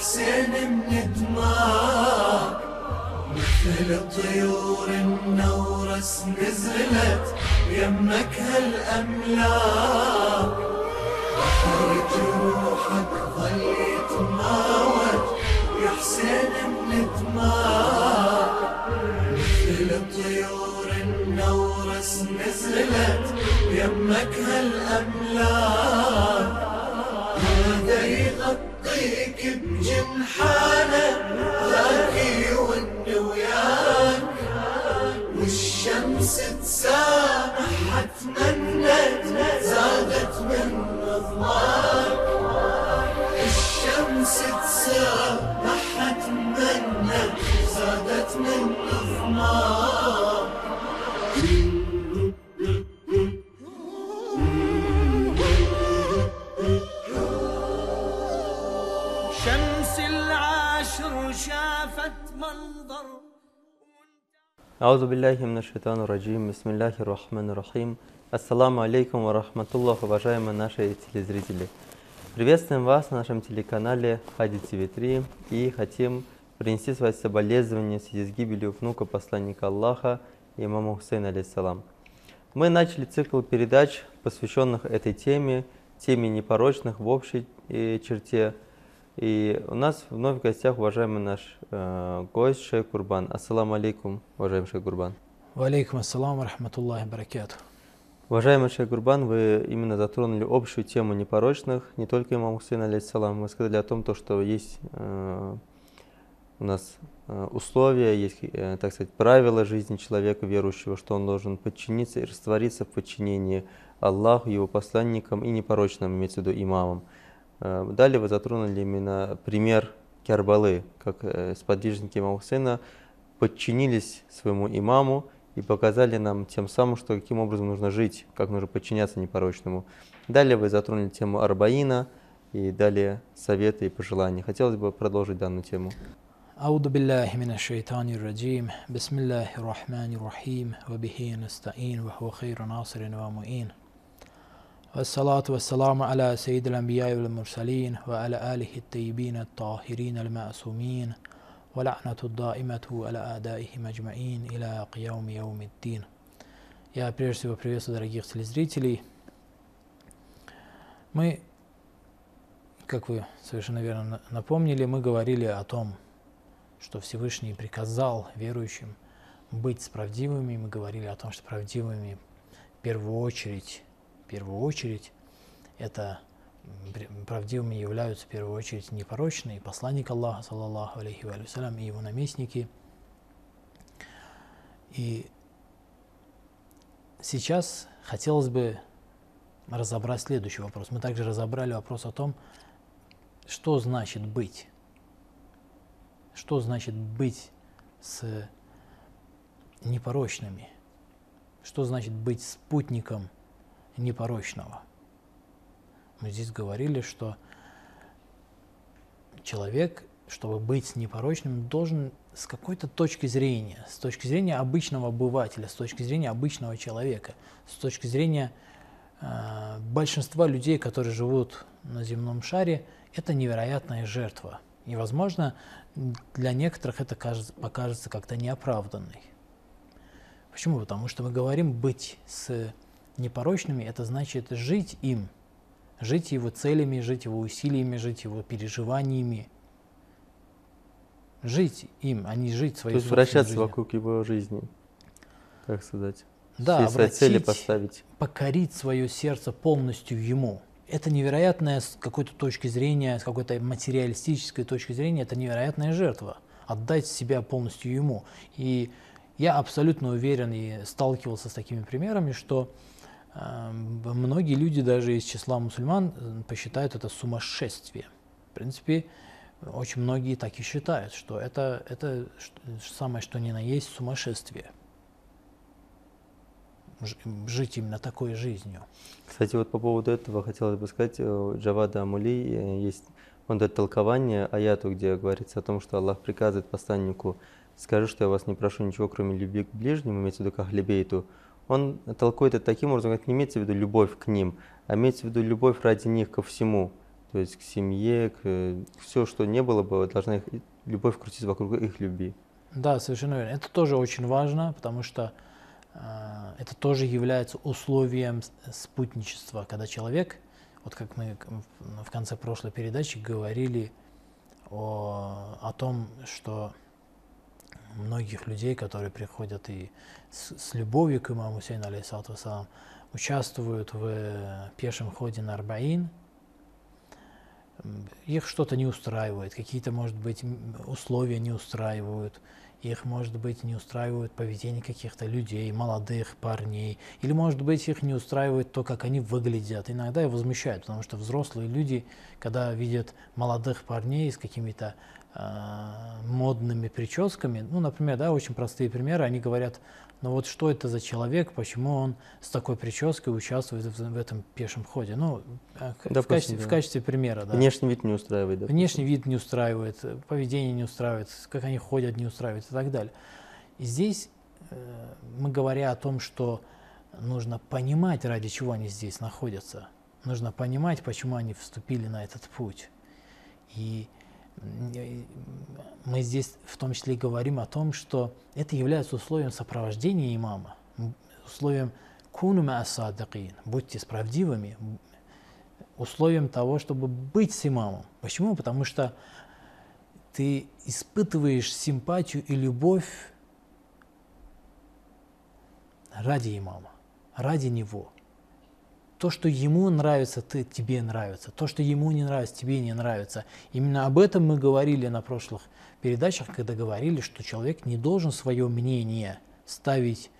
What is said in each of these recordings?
حسين من دماك مثل طيور النورس نزلت يمك هالأملاك بحر جروحك ظل يتماوج يا حسين من دماك مثل طيور النورس نزلت يمك هالأملاك هذا عليك بجنحانك غاكي واني وياك والشمس تسامح اتمنت زادت من رضاك الشمس تسامح اتمنت زادت من رضاك أعوذ بالله من الشيطان الرجيم بسم الله الرحمن الرحيم Ассаламу алейкум ва рахматуллах, уважаемые наши телезрители. Приветствуем вас на нашем телеканале Хади ТВ3 и хотим принести свои соболезнования в связи с гибелью внука посланника Аллаха, имама Хусейна алейсалам. Мы начали цикл передач, посвященных этой теме, теме непорочных в общей э, черте – и у нас вновь в гостях уважаемый наш э, гость Шейх Курбан. Ассаламу алейкум, уважаемый Шейх Курбан. Валейкум ассалам рахматуллахи баракату. Уважаемый Шейх Гурбан, вы именно затронули общую тему непорочных, не только имам Хусейн, алейхиссалам. Вы сказали о том, то, что есть э, у нас э, условия, есть, э, так сказать, правила жизни человека верующего, что он должен подчиниться и раствориться в подчинении Аллаху, его посланникам и непорочным, имеется в виду имамам. Э, далее вы затронули именно пример Кербалы, как э, сподвижники имама Хусейна подчинились своему имаму и показали нам тем самым, что каким образом нужно жить, как нужно подчиняться непорочному. Далее вы затронули тему Арбаина и далее советы и пожелания. Хотелось бы продолжить данную тему. أعوذ بالله من الشيطان الرجيم بسم الله الرحمن الرحيم وبه نستعين وهو خير ناصر ومعين والصلاة والسلام على سيد الأنبياء والمرسلين وعلى آله الطيبين الطاهرين المعصومين ولعنة الدائمة على أعدائهم أجمعين إلى قيام يوم الدين Я прежде всего приветствую дорогих телезрителей. Мы, как вы совершенно верно на- напомнили, мы говорили о том, что Всевышний приказал верующим быть справедливыми. Мы говорили о том, что правдивыми в первую очередь, в первую очередь, это правдивыми являются в первую очередь непорочные, посланник Аллаха, саллаллаху алейхи ва салям, и его наместники. И сейчас хотелось бы разобрать следующий вопрос. Мы также разобрали вопрос о том, что значит быть. Что значит быть с непорочными? Что значит быть спутником непорочного? Мы здесь говорили, что человек, чтобы быть непорочным, должен с какой-то точки зрения, с точки зрения обычного обывателя, с точки зрения обычного человека, с точки зрения э, большинства людей, которые живут на земном шаре, это невероятная жертва. И, возможно, для некоторых это кажется, покажется как-то неоправданной. Почему? Потому что мы говорим быть с непорочными, это значит жить им, жить его целями, жить его усилиями, жить его переживаниями. Жить им, а не жить То своей есть собственной вращаться жизнью. вокруг его жизни. Как сказать? Да, Все свои цели обратить- поставить. покорить свое сердце полностью ему. Это невероятная с какой-то точки зрения, с какой-то материалистической точки зрения, это невероятная жертва. Отдать себя полностью ему. И я абсолютно уверен и сталкивался с такими примерами, что многие люди даже из числа мусульман э, посчитают это сумасшествием. В принципе, очень многие так и считают, что это, это ш- самое что ни на есть сумасшествие. Жить именно такой жизнью. Кстати, вот по поводу этого хотелось бы сказать, э, у Джавада Амули э, есть он дает толкование аяту, где говорится о том, что Аллах приказывает посланнику, скажи, что я вас не прошу ничего, кроме любви к ближнему, имеется в виду к Ахлебейту. Он толкует это таким образом, как не имеется в виду любовь к ним, а имеется в виду любовь ради них ко всему. То есть к семье, к все, что не было бы, должна их, любовь крутиться вокруг их любви. Да, совершенно верно. Это тоже очень важно, потому что э, это тоже является условием спутничества, когда человек, вот как мы в конце прошлой передачи говорили о, о том, что многих людей, которые приходят и с, с любовью к имаму Хусейну, алейхиссалату участвуют в э, пешем ходе на Арбаин, их что-то не устраивает, какие-то, может быть, условия не устраивают, их, может быть, не устраивает поведение каких-то людей, молодых парней, или, может быть, их не устраивает то, как они выглядят. Иногда и возмущают, потому что взрослые люди, когда видят молодых парней с какими-то а, модными прическами, ну, например, да, очень простые примеры, они говорят, ну вот что это за человек, почему он с такой прической участвует в, в этом пешем ходе? Ну, а, к- в, Допустим, качестве, в да. качестве примера, да. Внешний вид не устраивает. допустим. Внешний вид не устраивает, э, поведение не устраивает, как они ходят не устраивает и так далее. И здесь э, мы говоря о том, что нужно понимать, ради чего они здесь находятся. Нужно понимать, почему они вступили на этот путь. И м, мы здесь в том числе говорим о том, что это является условием сопровождения имама, условием кунума асадакин, будьте справедливыми, условием того, чтобы быть с имамом. Почему? Потому что ты испытываешь симпатию и любовь ради имама, ради него. То, что ему нравится, ты, тебе нравится. То, что ему не нравится, тебе не нравится. Именно об этом мы говорили на прошлых передачах, когда говорили, что человек не должен свое мнение ставить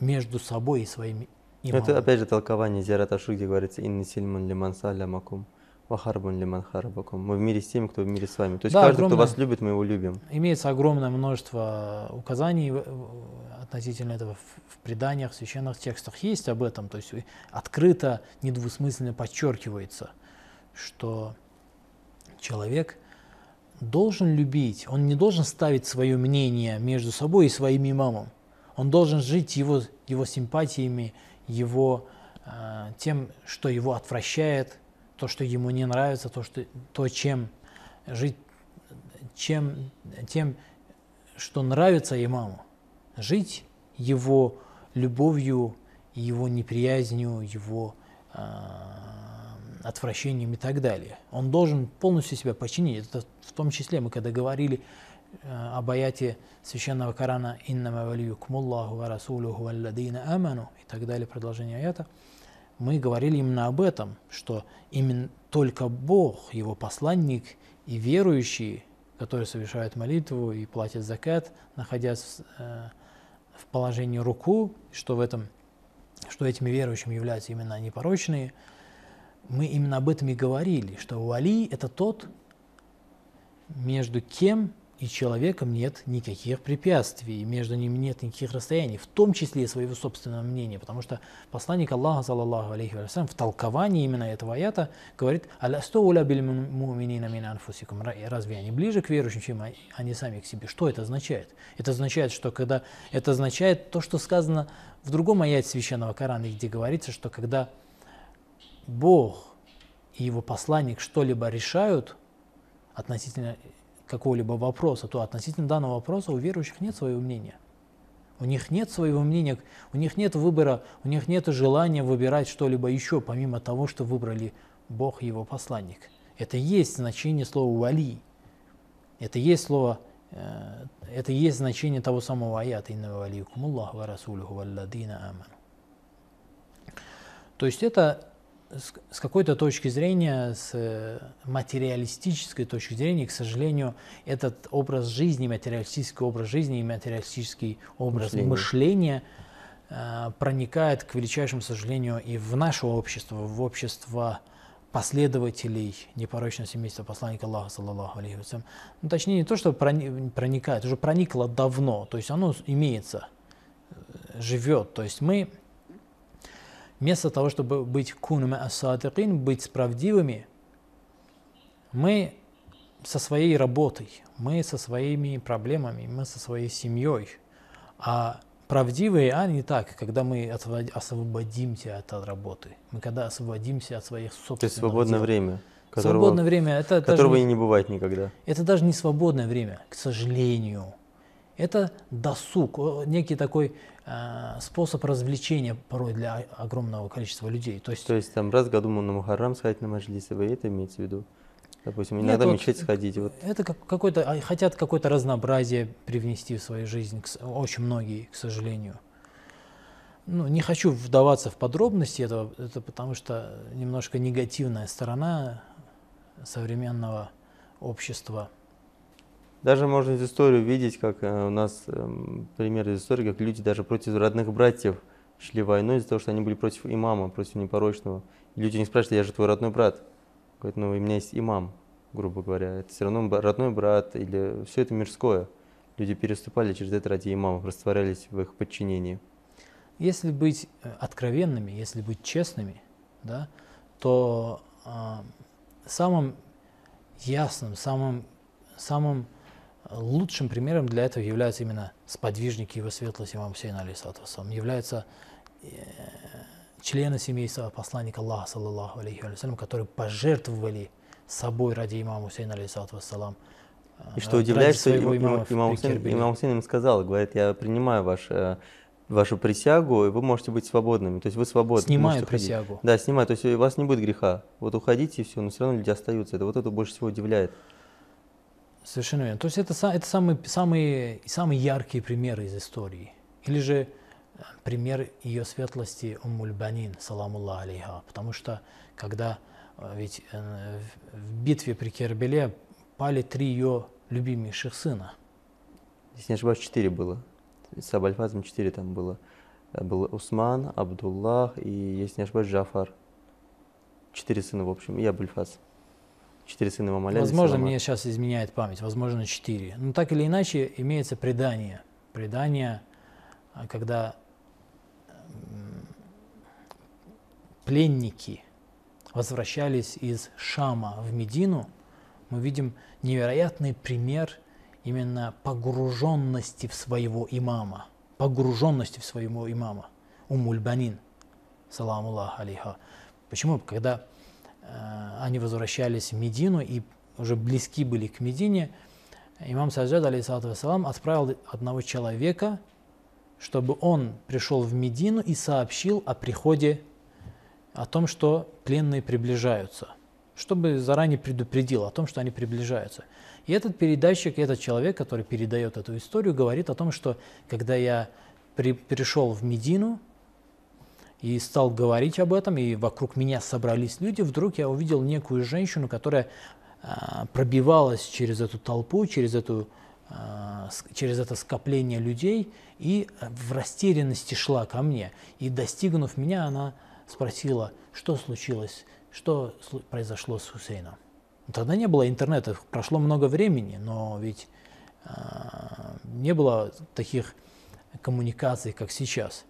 между собой и своим имамом. Это опять же толкование Зиараташу, где говорится «Инни сильман лиман салямакум, вахарбун лиман харабакум». Мы в мире с теми, кто в мире с вами. То есть Да, каждый, кто огромное- вас любит, мы его любим. Имеется огромное множество указаний в- в- относительно этого в, преданиях, в священных текстах. Есть об этом, то есть открыто, недвусмысленно подчеркивается, что человек должен любить, он не должен ставить свое мнение между собой и своим имамом. Он должен жить его, его симпатиями, его, э, тем, что его отвращает, то, что ему не нравится, то, что, то чем жить чем, тем, что нравится имаму. Жить его любовью, его неприязнью, его а, отвращением и так далее. Он должен полностью себя подчинить. Это в том числе мы когда говорили э, об аяте священного Корана «Иннама валиюкмуллаху ва расулюху валладина аману» и так далее, продолжение аята, мы говорили именно об этом, что именно только Бог, Его посланник и верующие, которые совершают молитву и платят закат, находясь в, э, в положении руку, что в этом, что этими верующими являются именно непорочные, мы именно об этом и говорили, что вали – это тот, между кем и человеком нет никаких препятствий, между ними нет никаких расстояний, в том числе и своего собственного мнения, потому что посланник Аллаха, саллаллаху алейхи в толковании именно этого аята говорит «Алястауля биль муминина мин анфусикум» Разве они ближе к верующим, чем они сами к себе? Что это означает? Это означает, что когда... Это означает то, что сказано в другом аяте Священного Корана, где говорится, что когда Бог и его посланник что-либо решают относительно какого-либо вопроса, то относительно данного вопроса у верующих нет своего мнения. У них нет своего мнения, у них нет выбора, у них нет желания выбирать что-либо еще, помимо того, что выбрали Бог и его посланник. Это есть значение слова «вали». Это есть слово, э, это есть значение того самого аята «Инна валикум Аллах ва расулюху валладина аману». То есть это с, какой-то точки зрения, с э, материалистической точки зрения, к сожалению, этот образ жизни, материалистический образ жизни и материалистический образ Мышление. мышления э, проникает, к величайшему сожалению, и в наше общество, в общество последователей непорочного семейства посланника Аллаха, саллаллаху алейхи. Ну, точнее, не то, что прони- проникает, уже проникло давно, то есть оно имеется, э, живет. То есть мы вместо того, чтобы быть кунума асадикин, быть правдивыми, мы со своей работой, мы со своими проблемами, мы со своей семьей, а правдивые, а не так, когда мы освободимся от, от работы. Мы когда освободимся от своих собственных То есть свободное дел. время, которого, Свободное время это даже которого не- и не бывает никогда. это даже не свободное время, к сожалению. Это досуг, некий такой э, способ развлечения порой для огромного количества людей. То есть, То есть там раз в году на Мухаррам сходить на маджлисы, вы это имеете в виду? Допустим, Нет, иногда вот мечеть сходить. Вот. это как, какое-то, а, хотят какое-то разнообразие привнести в свою жизнь, к очень многие, к сожалению. Ну, не хочу вдаваться в подробности этого, это потому что немножко негативная сторона современного общества. Даже можно из истории видеть, как э, у нас эм, пример из истории, как люди даже против родных братьев шли войной из-за того, что они были против имама, против непорочного. Люди не спрашивают, я же твой родной брат. Говорят, ну у меня есть имам, грубо говоря. Это все равно родной брат или все это мирское. Люди переступали через это ради имамов, растворялись в их подчинении. Если быть э, откровенными, если быть честными, да, то а, самым ясным, самым, самым э, лучшим примером для этого являются именно сподвижники его светлости имам Хусейна, алейхиссалату являются э, члены семейства посланника Аллаха, саллаллаху алейхи вассалям, которые пожертвовали собой ради имама Хусейна, алейхиссалату вассалам. И э, что ради удивляет, что своего им- имама имам, имам при Хусейн, имам Хусейн им сказал, говорит, я принимаю ваш, э, вашу присягу, и вы можете быть свободными. То есть вы свободны. Можете уходить. присягу. Да, снимают. То есть у вас не будет греха. Вот уходите и все, но все равно люди остаются. Это вот это больше всего удивляет. Совершенно верно. То есть это, это самые, самые, самые яркие примеры из истории. Или же э, пример ее светлости Уммуль Банин, саламуллах алейха. Потому что когда э, ведь э, в- битве при Кербеле пали три ее любимейших сына. Если не ошибаюсь, четыре было. С Абальфазом четыре там было. Был Усман, Абдуллах и, если не ошибаюсь, Джафар. Четыре сына, в общем, и Абульфаз. Четыре сына имама Аля, Возможно, мне сейчас изменяет память, возможно, четыре. Но так или иначе, имеется предание. Предание, а, когда пленники возвращались из Шама в Медину, мы видим невероятный пример именно погруженности в своего имама. Погруженности в своего имама. Умуль Банин, саламуллах алейха. Почему? Когда они возвращались в Медину и уже близки были к Медине, имам Саджад, алейхиссалату вассалам, отправил одного человека, чтобы он пришел в Медину и сообщил о приходе, о том, что пленные приближаются, чтобы заранее предупредил о том, что они приближаются. И этот передатчик, этот человек, который передает эту историю, говорит о том, что когда я при, пришел в Медину, и стал говорить об этом, и вокруг меня собрались люди, вдруг я увидел некую женщину, которая а, пробивалась через эту толпу, через, эту, а, через это скопление людей, и а, в растерянности шла ко мне. И достигнув меня, она спросила, что случилось, что произошло с Хусейном. Тогда не было интернета, прошло много времени, но ведь не было таких коммуникаций, как сейчас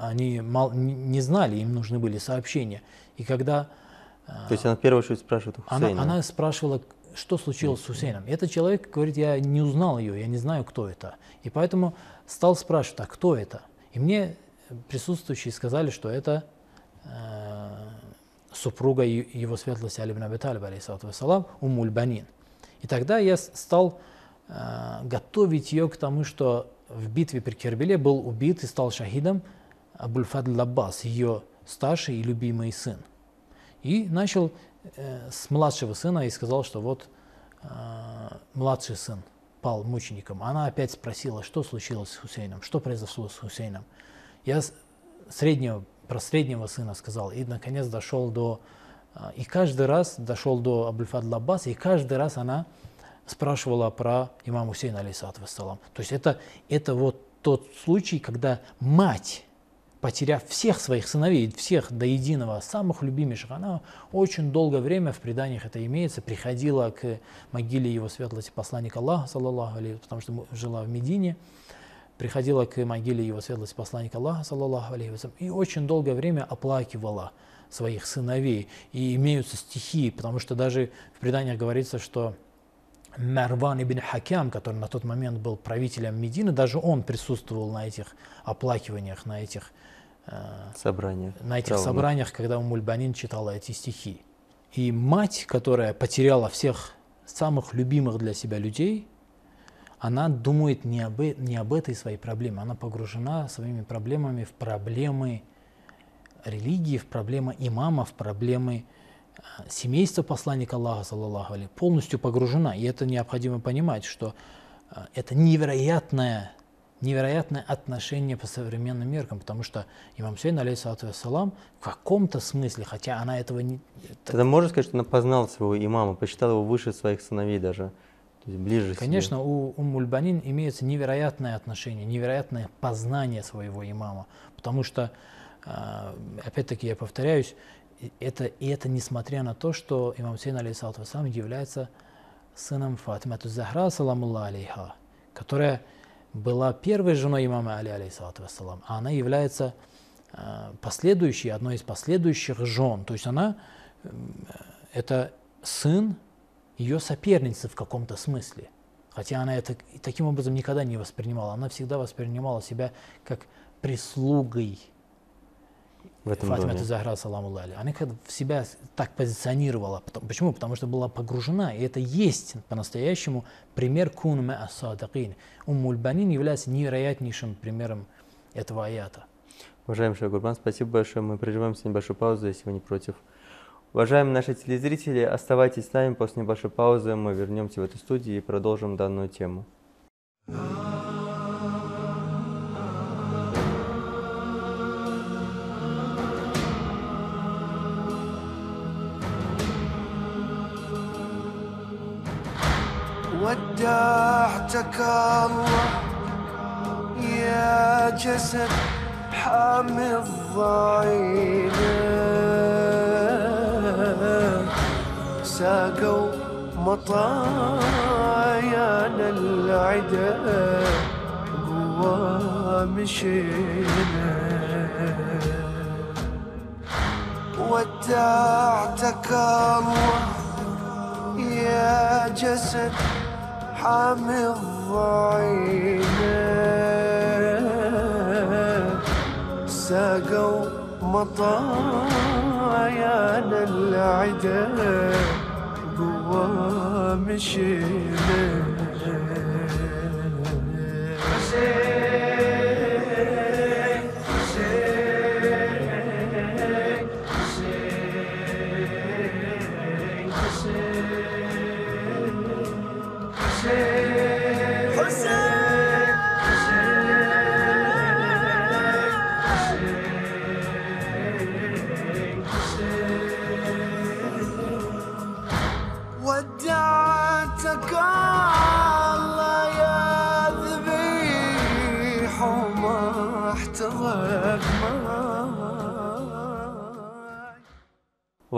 они мал- не- знали, им нужны были сообщения. И когда То есть она в первую очередь спрашивает у она, Хусейна. она спрашивала, что случилось с Хусейном. И этот человек говорит, я не узнал ее, я не знаю, кто это. И поэтому стал спрашивать, а кто это? И мне присутствующие сказали, что это э, супруга его светлости Али ибн Аби Талиб, алейхиссалату вассалам, Умуль Банин. И тогда я стал э, готовить ее к тому, что в битве при Кербеле был убит и стал шахидом Абульфадл Лаббас, ее старший и любимый сын. И начал э, с младшего сына и сказал, что вот э, младший сын пал мучеником. Она опять спросила, что случилось с Хусейном, что произошло с Хусейном. Я среднего, про среднего сына сказал, и наконец дошел до... э, И каждый раз дошел до Абульфадл Аббаса, и каждый раз она спрашивала про имама Хусейна, алейсалату вассалам. То есть это, это вот тот случай, когда мать потеряв всех своих сыновей, всех до единого, самых любимейших, она очень долгое время, в преданиях это имеется, приходила к могиле его светлости посланника Аллаха, саллаллаху алейхи, потому что жила в Медине, приходила к могиле его светлости посланника Аллаха, саллаллаху алейхи, и очень долгое время оплакивала своих сыновей. И имеются стихи, потому что даже в преданиях говорится, что Марван ибн Хакям, который на тот момент был правителем Медины, даже он присутствовал на этих оплакиваниях, на этих, э, Собрание. на этих Травма. собраниях, когда Мульбанин читала эти стихи. И мать, которая потеряла всех самых любимых для себя людей, она думает не об, э- не об этой своей проблеме, она погружена своими проблемами в проблемы религии, в проблемы имама, в проблемы э, семейства посланника Аллаха, саллаллаху алейхи, полностью погружена. И это необходимо понимать, что это невероятное, невероятное отношение по современным меркам, потому что имам Сейн, алейхиссалату вассалам, в каком-то смысле, хотя она этого не... Тогда можно сказать, что она познала своего имама, посчитала его выше своих сыновей даже, то есть ближе. Конечно, у Уммульбанин имеется невероятное отношение, невероятное познание своего имама, потому что, э, опять-таки, я повторяюсь, это, и это несмотря на то, что имам Сейн, алейхиссалату вассалам, является сыном Фатимату Захра, саламулла алейха, которая была первой женой имама Али, алейхиссалату вассалам, а она является э, последующей, одной из последующих жен. То есть она, м, это сын ее соперницы в каком-то смысле. Хотя она это таким образом никогда не воспринимала. Она всегда воспринимала себя как прислугой в этом Фатима доме. Захра, саламу али. Она как в себя так позиционировала. Почему? Потому что была погружена. И это есть по-настоящему пример кун ма ас-садикин. Уммуль Банин является невероятнейшим примером этого аята. Уважаемый Шейх Гурбан, спасибо большое. Мы прерываемся небольшую паузу, если вы не против. Уважаемые наши телезрители, оставайтесь с нами. После небольшой паузы мы вернемся в эту студию и продолжим данную тему. ودعتك الله يا جسد حامي الضعينة ساقوا مطايانا العدا قوى مشينا. ودعتك الله يا جسد حامي الضعينة ساقوا مطايانا العدا قوى مشينا. ودعتك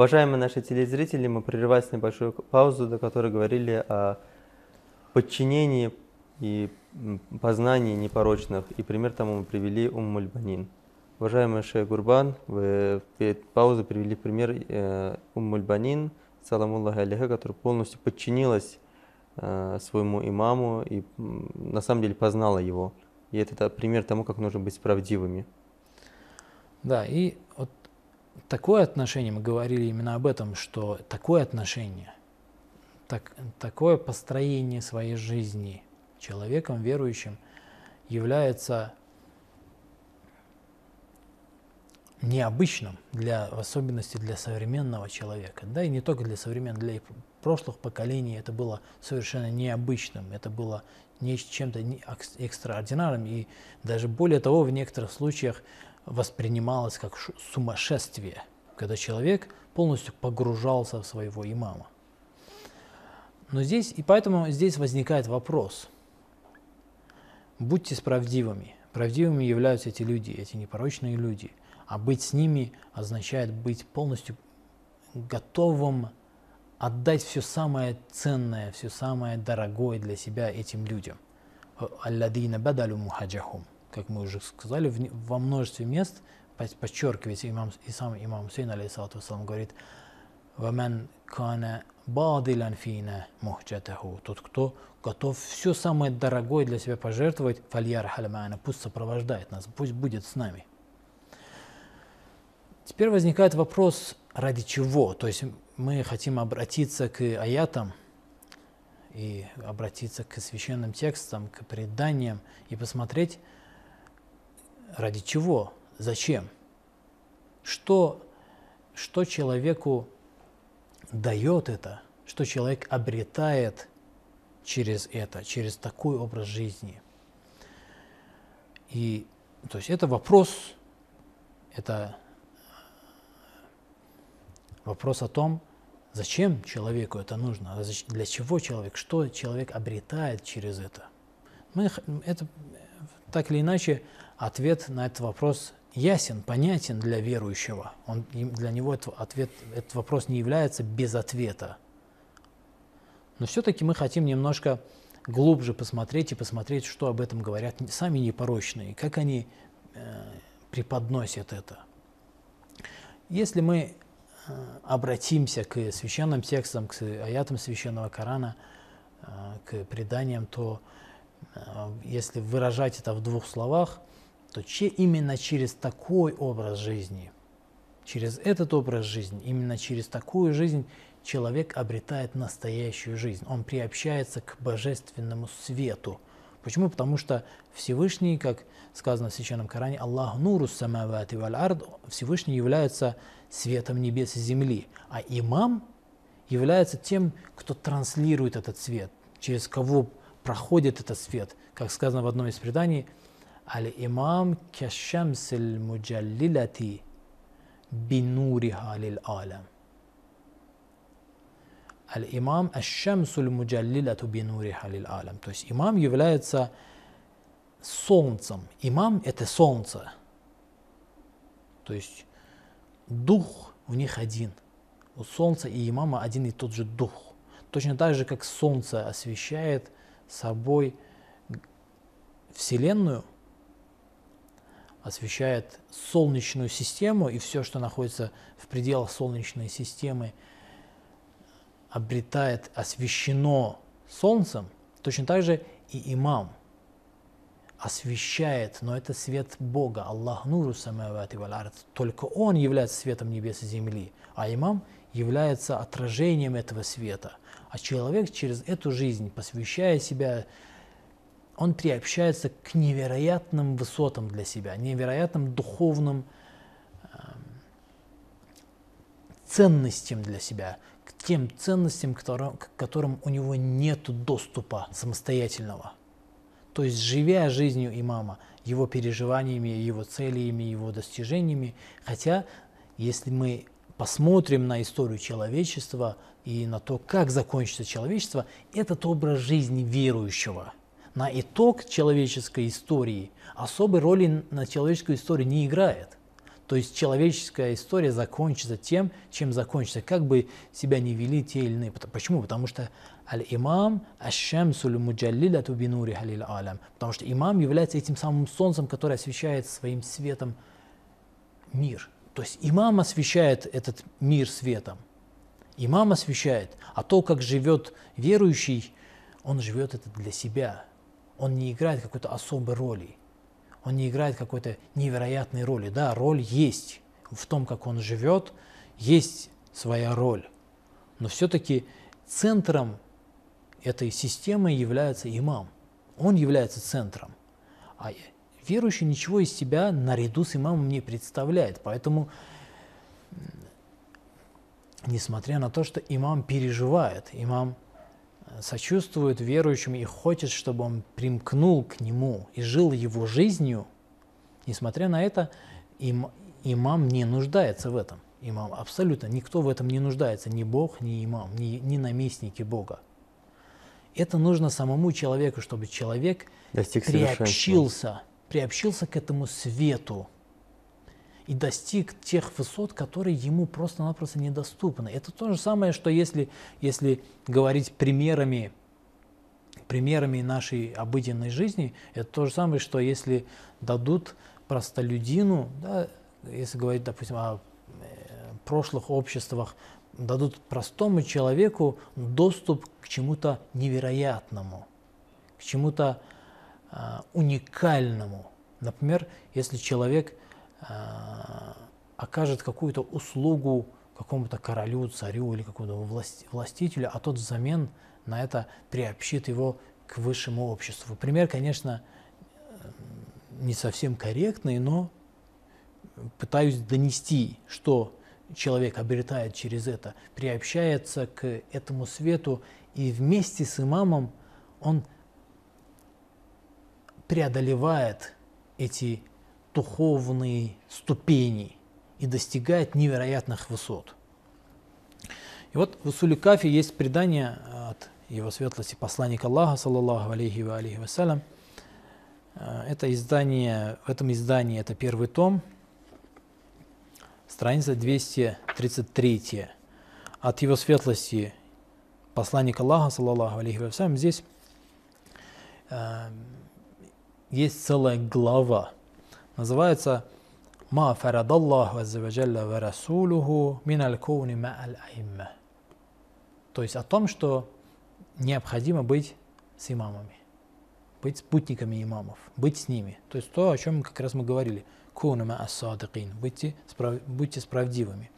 Уважаемые наши телезрители, мы прерывались на небольшую паузу, до которой говорили о подчинении и познании непорочных. И пример тому мы привели Уммуль Банин. Уважаемый Шейх Гурбан, вы перед паузой привели пример э, Уммуль Банин, саламуллахи алейха, которая полностью подчинилась э, своему имаму и на самом деле познала его. И это да, пример тому, как нужно быть правдивыми. Да, и вот такое отношение, мы говорили именно об этом, что такое отношение, так, такое построение своей жизни человеком верующим является необычным, для, в особенности для современного человека. Да, и не только для современного, для прошлых поколений это было совершенно необычным, это было не чем-то экс- экстраординарным, и даже более того, в некоторых случаях воспринималось как сумасшествие, когда человек полностью погружался в своего имама. Но здесь, и поэтому здесь возникает вопрос. Будьте правдивыми. Правдивыми являются эти люди, эти непорочные люди. А быть с ними означает быть полностью готовым отдать все самое ценное, все самое дорогое для себя этим людям. Алладина бадалю мухаджахум как мы уже сказали, в, во множестве мест подчеркивается имам, и сам имам Хусейн, алейхиссалату вассалам, говорит, «Вамен кана бадилян фина мухджатаху». Тот, кто готов все самое дорогое для себя пожертвовать, «Фальяр хальмана», пусть сопровождает нас, пусть будет с нами. Теперь возникает вопрос, ради чего? То есть мы хотим обратиться к аятам и обратиться к священным текстам, к преданиям и посмотреть, ради чего, зачем, что, что человеку дает это, что человек обретает через это, через такой образ жизни. И то есть это вопрос, это вопрос о том, зачем человеку это нужно, а для чего человек, что человек обретает через это. Мы, это так или иначе ответ на этот вопрос ясен, понятен для верующего. Он, для него этот, ответ, этот вопрос не является без ответа. Но все-таки мы хотим немножко глубже посмотреть и посмотреть, что об этом говорят сами непорочные, как они э, преподносят это. Если мы э, обратимся к священным текстам, к аятам священного Корана, э, к преданиям, то э, если выражать это в двух словах, то че, именно через такой образ жизни, через этот образ жизни, именно через такую жизнь человек обретает настоящую жизнь. Он приобщается к божественному свету. Почему? Потому что Всевышний, как сказано в Священном Коране, Аллах нуру самавати валь ард, Всевышний является светом небес и земли. А имам является тем, кто транслирует этот свет, через кого проходит этот свет. Как сказано в одном из преданий – Аль-имам кешемсиль муджаллилати бинуриха лил Алам. Аль-имам ашшамсуль муджаллилату бинуриха лил Алам. То есть имам является солнцем. Имам – это солнце. То есть дух у них один. У солнца и имама один и тот же дух. Точно так же, как солнце освещает собой Вселенную – освещает Солнечную систему, и все, что находится в пределах Солнечной системы, обретает, освещено Солнцем, точно так же и имам освещает, но это свет Бога, Аллах нуру самавати валард. Только Он является светом небес и земли, а имам является отражением этого света. А человек через эту жизнь, посвящая себя он приобщается к невероятным высотам для себя, невероятным духовным э, ценностям для себя, к тем ценностям, которым, к которым у него нет доступа самостоятельного. То есть, живя жизнью имама, его переживаниями, его целями, его достижениями, хотя, если мы посмотрим на историю человечества и на то, как закончится человечество, этот образ жизни верующего – на итог человеческой истории особой роли на человеческую историю не играет. То есть человеческая история закончится тем, чем закончится, как бы себя не вели те или иные. Почему? Потому что аль-имам аш-шамсуль муджаллилату бинури халил алям. Потому что имам является этим самым солнцем, которое освещает своим светом мир. То есть имам освещает этот мир светом. Имам освещает. А то, как живет верующий, он живет это для себя он не играет какой-то особой роли. Он не играет какой-то невероятной роли. Да, роль есть в том, как он живет, есть своя роль. Но все-таки центром этой системы является имам. Он является центром. А верующий ничего из себя наряду с имамом не представляет. Поэтому, несмотря на то, что имам переживает, имам сочувствует верующим и хочет, чтобы он примкнул к нему и жил его жизнью, несмотря на это, им, имам не нуждается в этом. Имам абсолютно, никто в этом не нуждается, ни Бог, ни имам, ни, ни наместники Бога. Это нужно самому человеку, чтобы человек Достиг приобщился, приобщился к этому свету, и достиг тех высот, которые ему просто-напросто недоступны. Это то же самое, что если, если говорить примерами, примерами нашей обыденной жизни, это то же самое, что если дадут простолюдину, да, если говорить, допустим, о э, прошлых обществах дадут простому человеку доступ к чему-то невероятному, к чему-то а, уникальному. Например, если человек окажет какую-то услугу какому-то королю, царю или какому-то власть, властителю, а тот взамен на это приобщит его к высшему обществу. Пример, конечно, не совсем корректный, но пытаюсь донести, что человек обретает через это, приобщается к этому свету, и вместе с имамом он преодолевает эти духовные ступени и достигает невероятных высот. И вот в Усуле Кафи есть предание от его светлости посланника Аллаха, саллаллаху алейхи ва алейхи вассалям. Это издание, в этом издании это первый том, страница 233. От его светлости посланника Аллаха, саллаллаху алейхи вассалям, здесь э, есть целая глава. Называется «Ма фарадаллаху аззаваджалля ва расулуху мин аль-кауни ма аль-аимма». То есть о том, что необходимо быть с имамами, быть спутниками имамов, быть с ними. То есть то, о чем как раз мы говорили. Кунама ас-садыкин. Будьте, справ, будьте справедливыми.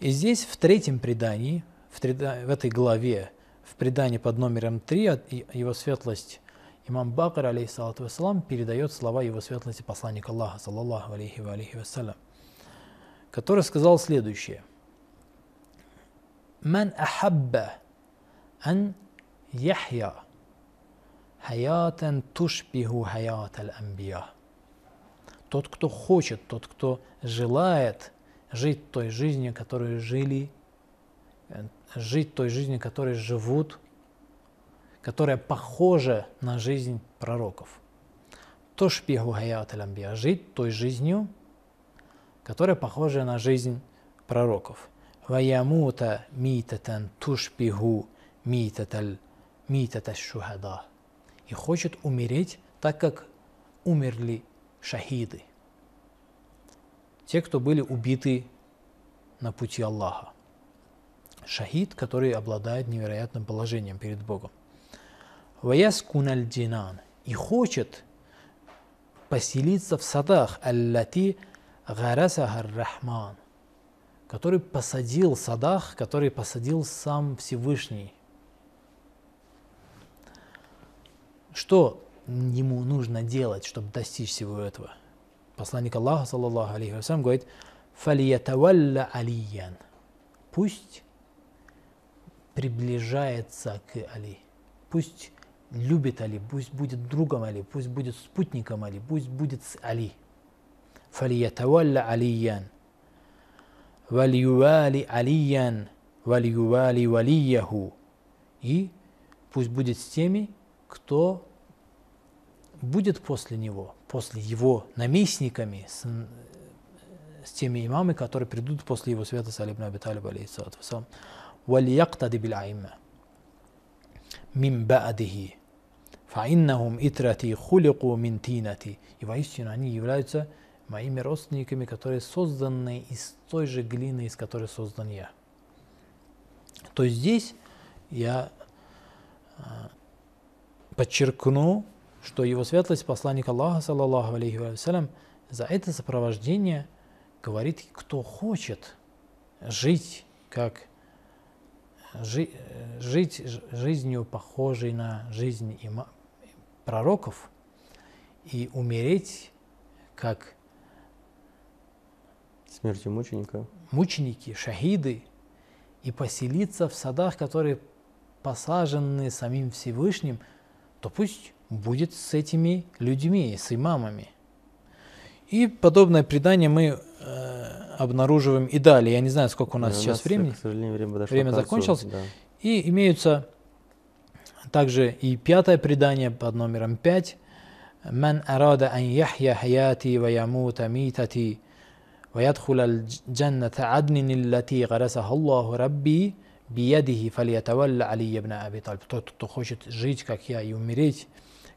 И здесь в третьем предании, в, в этой главе, в предании под номером 3, его светлость имам Бакр, алейхиссалату вассалам, передает слова его светлости посланника Аллаха, саллаллаху алейхи ва алейхи вассалям, который сказал следующее. «Ман ахабба ан яхья хаятан тушбиху хаят аль-амбия». Тот, кто хочет, тот, кто желает жить той жизнью, которую жили, э, жить той жизнью, которой живут которая похожа на жизнь пророков. Тошпиху хаят амбия жить той жизнью, которая похожа на жизнь пророков. Ваямута митатан тушпиху митатал митата шухада. И хочет умереть так, как умерли шахиды. Те, кто были убиты на пути Аллаха. Шахид, который обладает невероятным положением перед Богом. «Ваяскуналь динан» и хочет поселиться в садах «Аллати гарасахар рахман», который посадил садах, который посадил сам Всевышний. Что ему нужно делать, чтобы достичь всего этого? Посланник Аллаха, саллаллаху алейхи вассалям, говорит, «Фалиятавалля алиян». Пусть приближается к Али. Пусть любит Али, пусть будет другом Али, пусть будет спутником Али, пусть будет с Али. Фалиятавалля Алиян. Вальювали Алиян. Вальювали Валияху. И пусть будет с теми, кто будет после него, после его наместниками, с, э, с теми имамами, которые придут после его света Салибна Абиталиба, алейхиссалату вассалам. Валияктади биль аймма. Мим ба'дихи. «Фаиннахум итрати хулику минтинати». И воистину они являются моими родственниками, которые созданы из той же глины, из которой создан я. То есть здесь я а, подчеркну, что его светлость, посланник Аллаха, саллаллаху алейхи вассалям, за это сопровождение говорит, кто хочет жить как жить жизнью, похожей на жизнь, има, пророков и умереть как смертью мученика. Мученики, шахиды, и поселиться в садах, которые посажены самим Всевышним, то пусть будет с этими людьми, с имамами. И подобное предание мы э, обнаруживаем и далее. Я не знаю, сколько у нас у сейчас нас, времени. К сожалению, время, Время закончилось. да. И имеются также и пятое предание под номером пять. من أراد أن يحيا حياتي ويموت ميتتي ويدخل الجنة عدن التي غرسها الله ربي بيده فليتولى علي بن أبي طالب. Тот, кто хочет жить, как я, и умереть,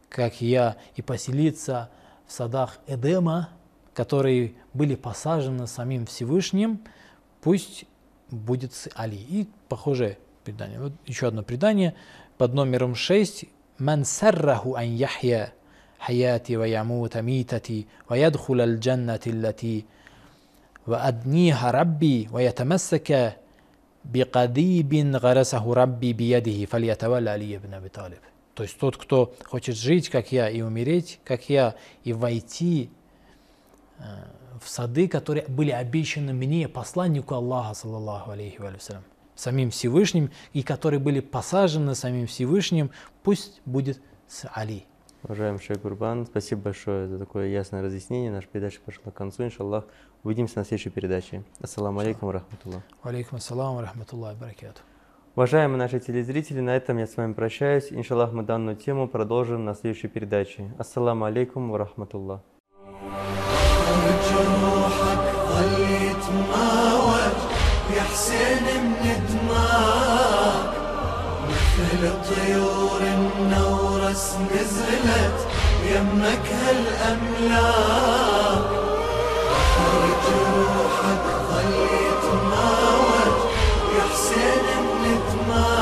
как я, и поселиться в садах Эдема, которые были посажены самим Всевышним, пусть будет с Али. И похожее предание. Вот еще одно предание под номером 6. «Ман сарраху ан яхья حياتي ويموت ميتتي ويدخل الجنة التي وأدنيها ربي ويتمسك بقضيب غرسه ربي بيده فليتولى علي بن أبي طالب То есть тот, кто хочет жить, как я, и умереть, как я, и войти э, в сады, которые были обещаны мне, посланнику Аллаха, саллаллаху алейхи ва салям, Самим Всевышним, и которые были посажены самим Всевышним, пусть будет с Али. Уважаемый шейх Гурбан, спасибо большое за такое ясное разъяснение. Наша передача пошла к концу, иншаллах. Увидимся на следующей передаче. Ассаламу алейкум рахматуллах. Алейкум ассалам, рахматуллахи баракату. Уважаемые наши телезрители, на этом я с вами прощаюсь. Иншаллах, мы данную тему продолжим на следующей передаче. Ассаламу алейкум рахматуллах. راس نزلت يمك هالأملاك وجروحك ظل يتماوج يا حسين بنتماوج